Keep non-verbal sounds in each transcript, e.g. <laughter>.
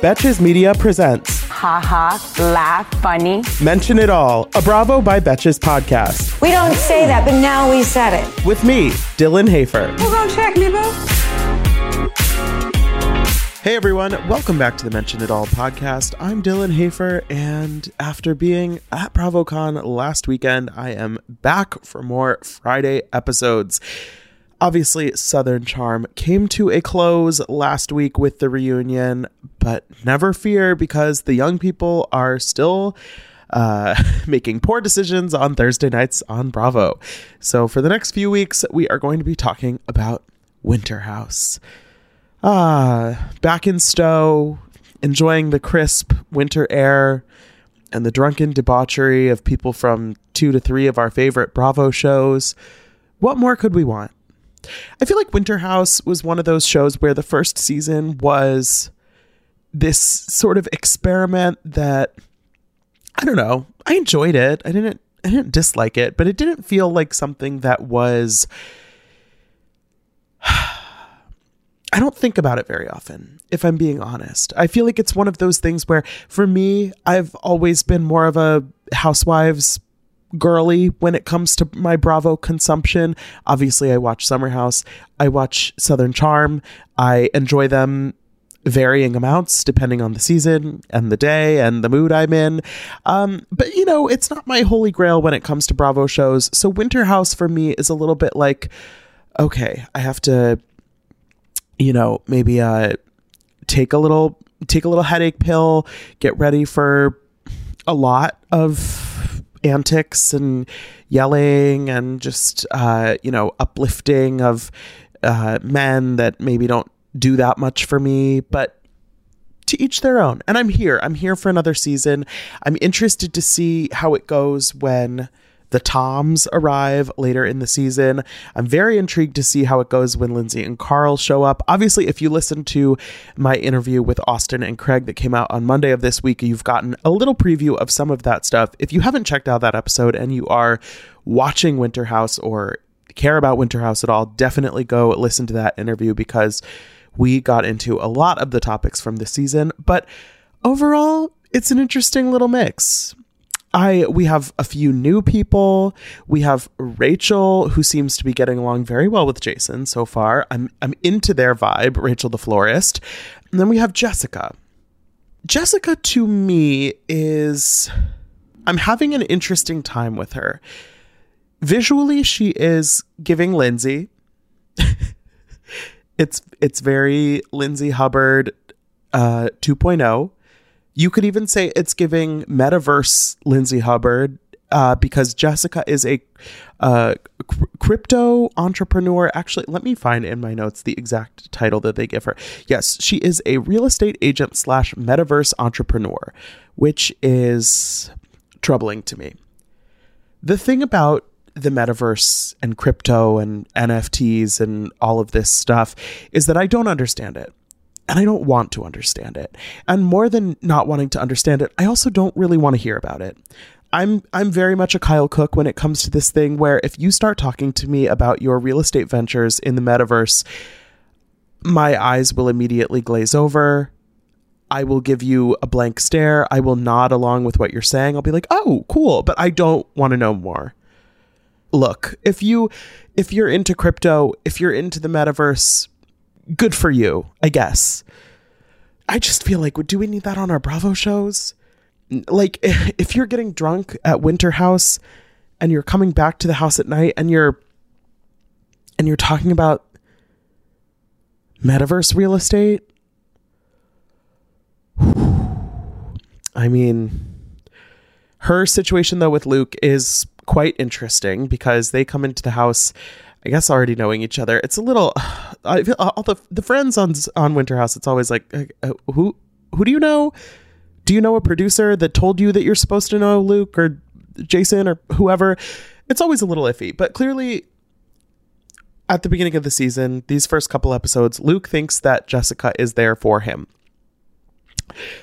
Betches Media presents Ha ha, laugh, funny. Mention It All, a Bravo by Betches podcast. We don't say that, but now we said it. With me, Dylan Hafer. We're gonna check me, boo. Hey everyone, welcome back to the Mention It All podcast. I'm Dylan Hafer, and after being at BravoCon last weekend, I am back for more Friday episodes. Obviously, Southern Charm came to a close last week with the reunion, but never fear because the young people are still uh, <laughs> making poor decisions on Thursday nights on Bravo. So, for the next few weeks, we are going to be talking about Winter House. Ah, back in Stowe, enjoying the crisp winter air and the drunken debauchery of people from two to three of our favorite Bravo shows. What more could we want? I feel like Winter House was one of those shows where the first season was this sort of experiment that I don't know. I enjoyed it. I didn't I didn't dislike it, but it didn't feel like something that was <sighs> I don't think about it very often, if I'm being honest. I feel like it's one of those things where, for me, I've always been more of a housewives girly when it comes to my Bravo consumption. Obviously, I watch Summer House, I watch Southern Charm, I enjoy them varying amounts depending on the season and the day and the mood I'm in. Um, but you know, it's not my holy grail when it comes to Bravo shows. So Winter House for me is a little bit like, okay, I have to you know, maybe uh take a little take a little headache pill, get ready for a lot of antics and yelling and just uh, you know, uplifting of uh men that maybe don't do that much for me, but to each their own. And I'm here. I'm here for another season. I'm interested to see how it goes when the Toms arrive later in the season. I'm very intrigued to see how it goes when Lindsay and Carl show up. Obviously, if you listen to my interview with Austin and Craig that came out on Monday of this week, you've gotten a little preview of some of that stuff. If you haven't checked out that episode and you are watching Winter House or care about Winter House at all, definitely go listen to that interview because we got into a lot of the topics from the season. But overall, it's an interesting little mix. I we have a few new people. We have Rachel who seems to be getting along very well with Jason so far. I'm I'm into their vibe, Rachel the florist. And then we have Jessica. Jessica to me is I'm having an interesting time with her. Visually she is giving Lindsay. <laughs> it's it's very Lindsay Hubbard uh 2.0 you could even say it's giving metaverse Lindsay Hubbard uh, because Jessica is a uh, c- crypto entrepreneur. Actually, let me find in my notes the exact title that they give her. Yes, she is a real estate agent slash metaverse entrepreneur, which is troubling to me. The thing about the metaverse and crypto and NFTs and all of this stuff is that I don't understand it and I don't want to understand it. And more than not wanting to understand it, I also don't really want to hear about it. I'm I'm very much a Kyle Cooke when it comes to this thing where if you start talking to me about your real estate ventures in the metaverse, my eyes will immediately glaze over. I will give you a blank stare. I will nod along with what you're saying. I'll be like, "Oh, cool," but I don't want to know more. Look, if you if you're into crypto, if you're into the metaverse, good for you, I guess. I just feel like, do we need that on our Bravo shows? Like, <laughs> if you're getting drunk at Winter House and you're coming back to the house at night and you're and you're talking about metaverse real estate, <sighs> I mean, her situation though with Luke is quite interesting because they come into the house I guess already knowing each other, it's a little. <sighs> I feel all the the friends on on Winter House. It's always like, uh, who who do you know? Do you know a producer that told you that you're supposed to know Luke or Jason or whoever? It's always a little iffy, but clearly. At the beginning of the season, these first couple episodes, Luke thinks that Jessica is there for him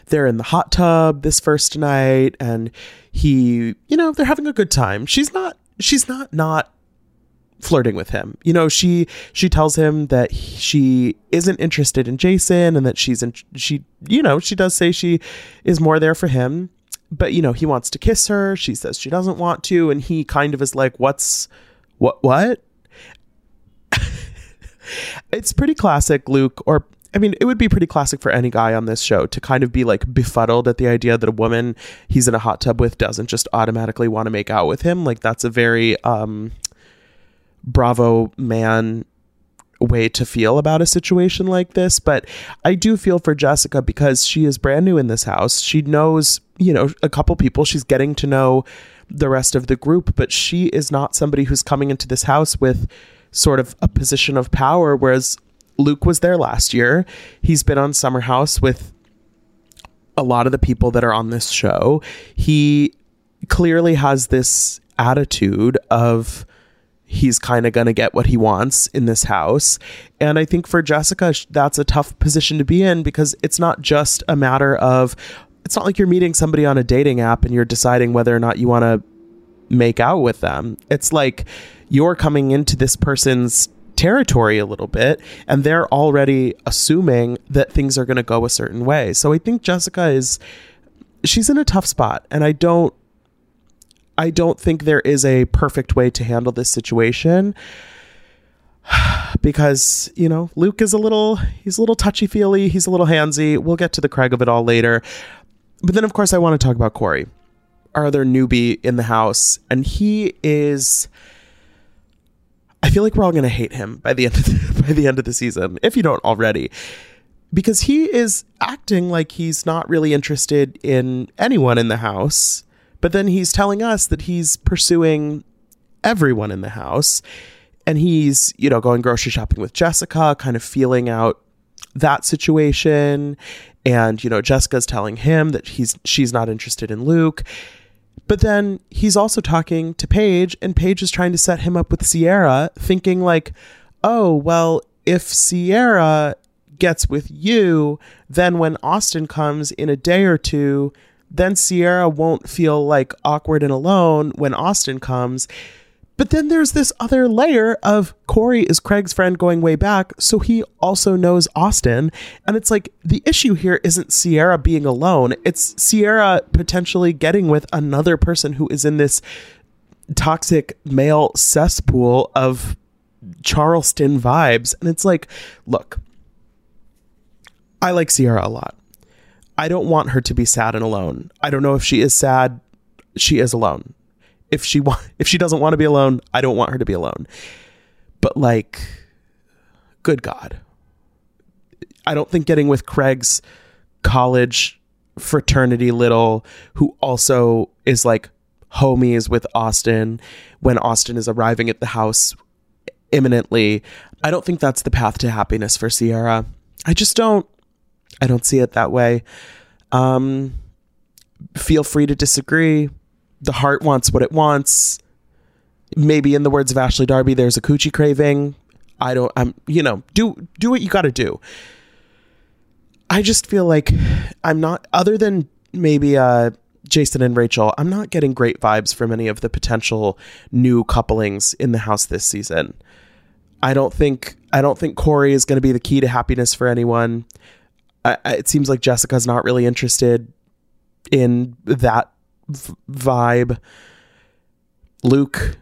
they're in the hot tub this first night and he you know they're having a good time she's not she's not not flirting with him. You know she she tells him that he, she isn't interested in jason and that she's in she you know she does say she is more there for him but you know he wants to kiss her. She says she doesn't want to and he kind of is like what's what what? <laughs> It's pretty classic luke or I mean, it would be pretty classic for any guy on this show to kind of be like befuddled at the idea that a woman he's in a hot tub with doesn't just automatically want to make out with him. Like that's a very um bravo man way to feel about a situation like this, but I do feel for Jessica because she is brand new in this house. She knows, you know, a couple people. She's getting to know the rest of the group, but she is not somebody who's coming into this house with sort of a position of power whereas Luke was there last year. He's been on Summer House with a lot of the people that are on this show. He clearly has this attitude of he's kind of going to get what he wants in this house. And I think for Jessica, that's a tough position to be in because it's not just a matter of, it's not like you're meeting somebody on a dating app and you're deciding whether or not you want to make out with them. It's like you're coming into this person's territory a little bit and they're already assuming that things are going to go a certain way. So I think Jessica is she's in a tough spot and I don't I don't think there is a perfect way to handle this situation <sighs> because, you know, Luke is a little he's a little touchy-feely, he's a little handsy. We'll get to the Craig of it all later. But then of course I want to talk about Corey, our other newbie in the house, and he is I feel like we're all going to hate him by the end of the, <laughs> by the end of the season if you don't already because he is acting like he's not really interested in anyone in the house but then he's telling us that he's pursuing everyone in the house and he's you know going grocery shopping with Jessica kind of feeling out that situation. And you know Jessica's telling him that he's she's not interested in Luke. But then he's also talking to Paige, and Paige is trying to set him up with Ciara, thinking like, oh, well, if Ciara gets with you, then when Austin comes in a day or two, then Ciara won't feel like awkward and alone when Austin comes. But then there's this other layer of Corey is Craig's friend going way back, so he also knows Austin. And it's like the issue here isn't Ciara being alone, it's Ciara potentially getting with another person who is in this toxic male cesspool of Charleston vibes. And it's like, look, I like Ciara a lot. I don't want her to be sad and alone. I don't know if she is sad. She is alone if she wa- if she doesn't want to be alone, I don't want her to be alone. But like good god. I don't think getting with Craig's college fraternity little who also is like homies with Austin when Austin is arriving at the house imminently. I don't think that's the path to happiness for Ciara. I just don't I don't see it that way. Um feel free to disagree the heart wants what it wants. Maybe in the words of Ashley Darby, there's a coochie craving. I don't I'm you know, do do what you gotta do. I just feel like I'm not other than maybe uh Jason and Rachel, I'm not getting great vibes from any of the potential new couplings in the house this season. I don't think I don't think Corey is going to be the key to happiness for anyone. I, it seems like Jessica's not really interested in that v- vibe. Luke,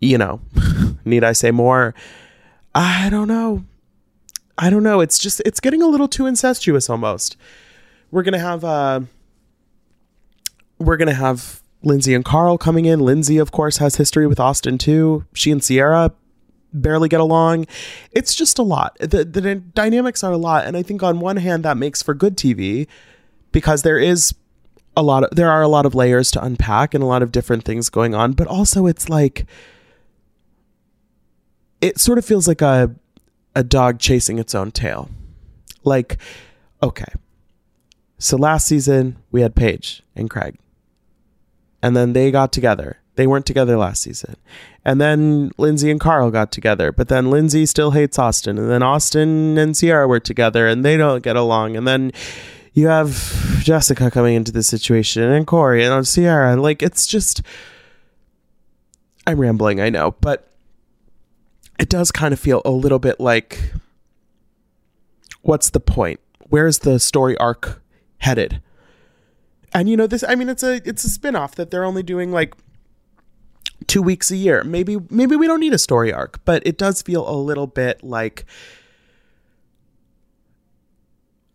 you know, <laughs> need I say more? I don't know. I don't know. It's just it's getting a little too incestuous almost. We're gonna have uh we're gonna have Lindsay and Carl coming in. Lindsay, of course, has history with Austin too. She and Ciara barely get along. It's just a lot. The the dynamics are a lot, and I think on one hand that makes for good TV because there is a lot of there are a lot of layers to unpack and a lot of different things going on but also it's like it sort of feels like a a dog chasing its own tail. Like, okay. So last season we had Paige and Craig. And then they got together. They weren't together last season. And then Lindsay and Carl got together. But then Lindsay still hates Austin. And then Austin and Ciara were together and they don't get along. And then you have Jessica coming into the situation and Corey and Ciara. Like it's just I'm rambling, I know, but it does kind of feel a little bit like what's the point? Where's the story arc headed? And you know this I mean it's a it's a spin-off that they're only doing like 2 weeks a year. Maybe maybe we don't need a story arc, but it does feel a little bit like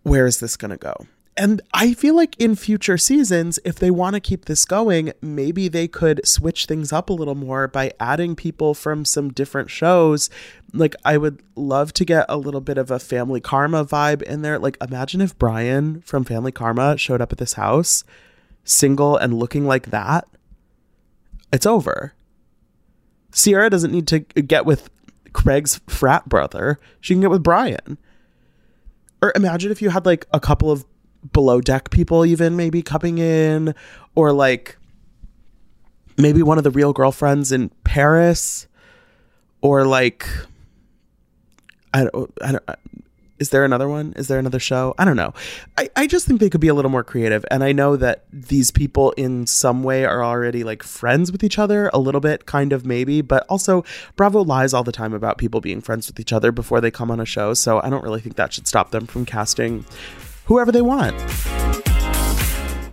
where is this going to go? And I feel like in future seasons, if they want to keep this going, maybe they could switch things up a little more by adding people from some different shows. Like, I would love to get a little bit of a Family Karma vibe in there. Like, imagine if Brian from Family Karma showed up at this house, single and looking like that. It's over. Ciara doesn't need to get with Craig's frat brother, she can get with Brian. Or imagine if you had like a couple of below deck people even maybe coming in or like maybe one of the real girlfriends in Paris or like I don't, I don't is there another one? Is there another show? I don't know. I, I just think they could be a little more creative. And I know that these people in some way are already like friends with each other, a little bit, kind of maybe. But also, Bravo lies all the time about people being friends with each other before they come on a show. So I don't really think that should stop them from casting whoever they want.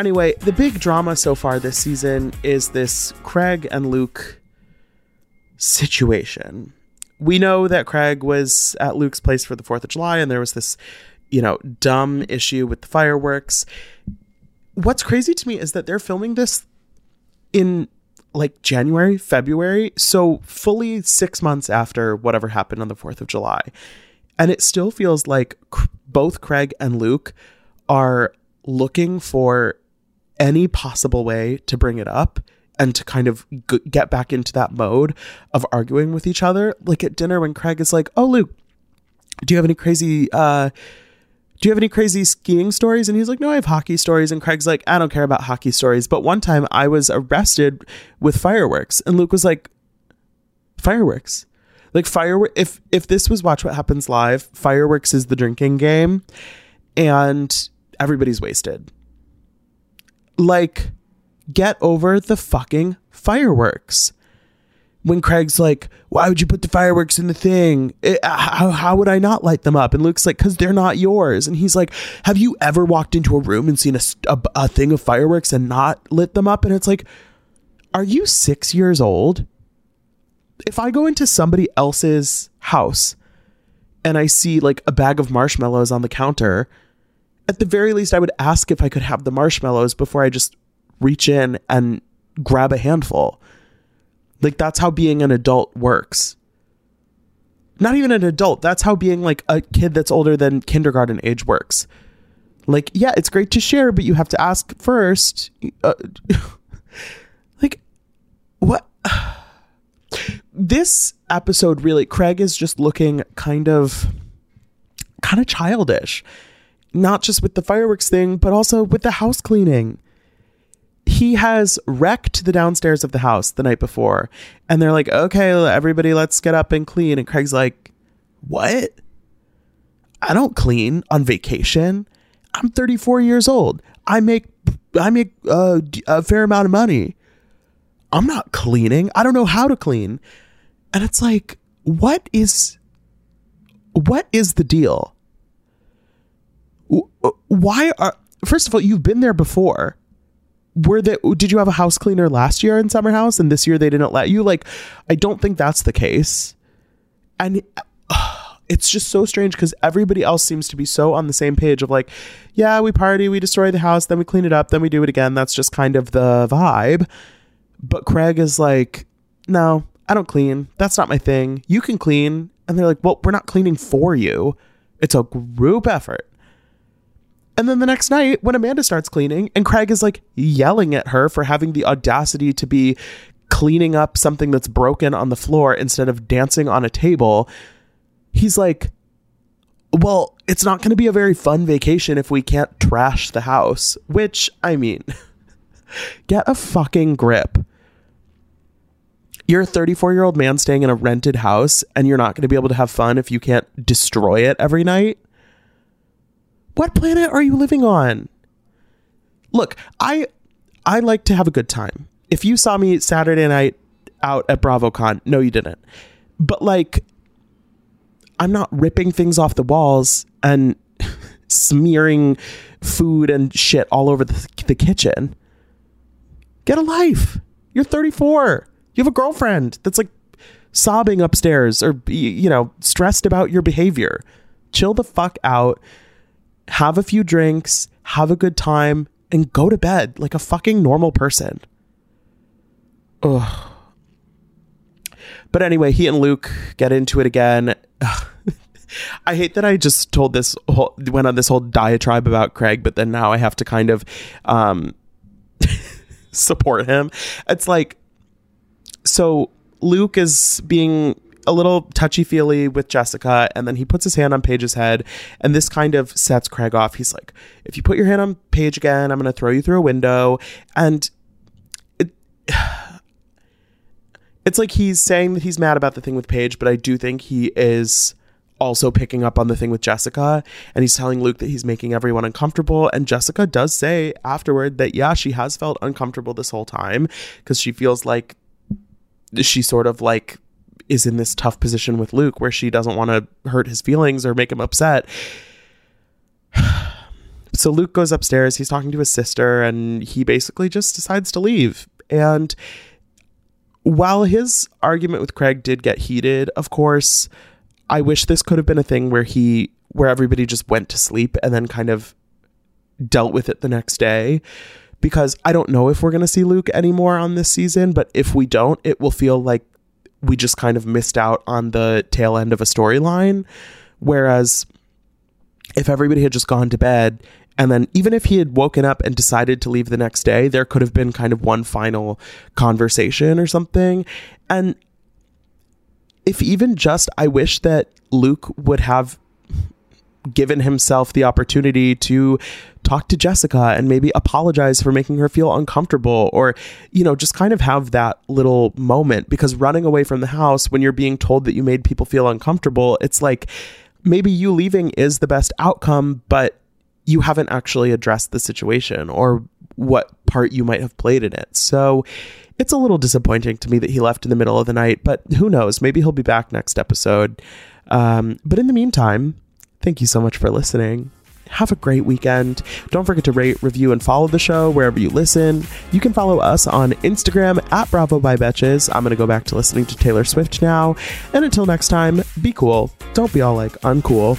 Anyway, the big drama so far this season is this Craig and Luke situation. We know that Craig was at Luke's place for the 4th of July and there was this, you know, dumb issue with the fireworks. What's crazy to me is that they're filming this in like January, February, so fully 6 months after whatever happened on the 4th of July. And it still feels like both Craig and Luke are looking for any possible way to bring it up and to kind of g- get back into that mode of arguing with each other. Like at dinner when Craig is like, "Oh, Luke, do you have any crazy uh do you have any crazy skiing stories?" And he's like, "No, I have hockey stories." And Craig's like, "I don't care about hockey stories, but one time I was arrested with fireworks." And Luke was like, "Fireworks?" Like firework if if this was Watch What Happens Live, fireworks is the drinking game and everybody's wasted. Like get over the fucking fireworks. When Craig's like, "Why would you put the fireworks in the thing? It, how how would I not light them up?" And Luke's like, "Cause they're not yours." And he's like, "Have you ever walked into a room and seen a a thing of fireworks and not lit them up?" And it's like, "Are you six years old?" if I go into somebody else's house and I see like a bag of marshmallows on the counter, at the very least, I would ask if I could have the marshmallows before I just reach in and grab a handful. Like, that's how being an adult works. not even an adult. That's how being like a kid that's older than kindergarten age works. Like, yeah, it's great to share, but you have to ask first. Uh, <laughs> like, what? <sighs> this episode really, Craig is just looking kind of, kind of childish. Not just with the fireworks thing, but also with the house cleaning he has wrecked the downstairs of the house the night before. And they're like, okay, everybody, let's get up and clean. And Craig's like, what? I don't clean on vacation. I'm 34 years old. I make I make uh, a fair amount of money. I'm not cleaning. I don't know how to clean. And it's like, what is what is the deal? Why are first of all, you've been there before. Were that did you have a house cleaner last year in summer house and this year they didn't let you? Like i don't think that's the case. And uh, it's just so strange because everybody else seems to be so on the same page of like yeah we party we destroy the house then we clean it up then we do it again. That's just kind of the vibe. But craig is like no i don't clean. That's not my thing. You can clean. And they're like well we're not cleaning for you. It's a group effort and then the next night, when Amanda starts cleaning, and Craig is like yelling at her for having the audacity to be cleaning up something that's broken on the floor instead of dancing on a table, he's like, Well, it's not going to be a very fun vacation if we can't trash the house. Which, I mean, <laughs> get a fucking grip. You're a 34 year old man staying in a rented house, and you're not going to be able to have fun if you can't destroy it every night. What planet are you living on? Look, I I like to have a good time. If you saw me Saturday night out at BravoCon, no you didn't. But like I'm not ripping things off the walls and <laughs> smearing food and shit all over the, the kitchen. Get a life. You're 34. You have a girlfriend that's like sobbing upstairs or you know, stressed about your behavior. Chill the fuck out have a few drinks, have a good time, and go to bed like a fucking normal person. Ugh. But anyway, he and Luke get into it again. <laughs> I hate that I just told this whole, went on this whole diatribe about Craig, but then now I have to kind of um, <laughs> support him. It's like, so Luke is being a little touchy feely with Jessica, and then he puts his hand on Paige's head, and this kind of sets Craig off. He's like, "If you put your hand on Paige again, I'm going to throw you through a window," and it. <sighs> It's like he's saying that he's mad about the thing with Paige, but I do think he is also picking up on the thing with Jessica and he's telling Luke that he's making everyone uncomfortable and Jessica does say afterward that yeah she has felt uncomfortable this whole time because she feels like she sort of like is in this tough position with Luke where she doesn't want to hurt his feelings or make him upset. <sighs> so Luke goes upstairs, he's talking to his sister, and he basically just decides to leave. And while his argument with Craig did get heated, of course, I wish this could have been a thing where he where everybody just went to sleep and then kind of dealt with it the next day because I don't know if we're going to see Luke anymore on this season, but if we don't, it will feel like we just kind of missed out on the tail end of a storyline. Whereas if everybody had just gone to bed and then even if he had woken up and decided to leave the next day, there could have been kind of one final conversation or something. And if even just, I wish that Luke would have given himself the opportunity to talk to Jessica and maybe apologize for making her feel uncomfortable or, you know, just kind of have that little moment because running away from the house when you're being told that you made people feel uncomfortable, it's like maybe you leaving is the best outcome, but you haven't actually addressed the situation or what part you might have played in it. So it's a little disappointing to me that he left in the middle of the night, but who knows? Maybe he'll be back next episode. Um, but in the meantime, thank you so much for listening. Have a great weekend. Don't forget to rate, review, and follow the show wherever you listen. You can follow us on Instagram at Bravo by Betches. I'm going to go back to listening to Taylor Swift now. And until next time, be cool. Don't be all like uncool.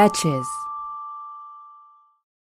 Betches.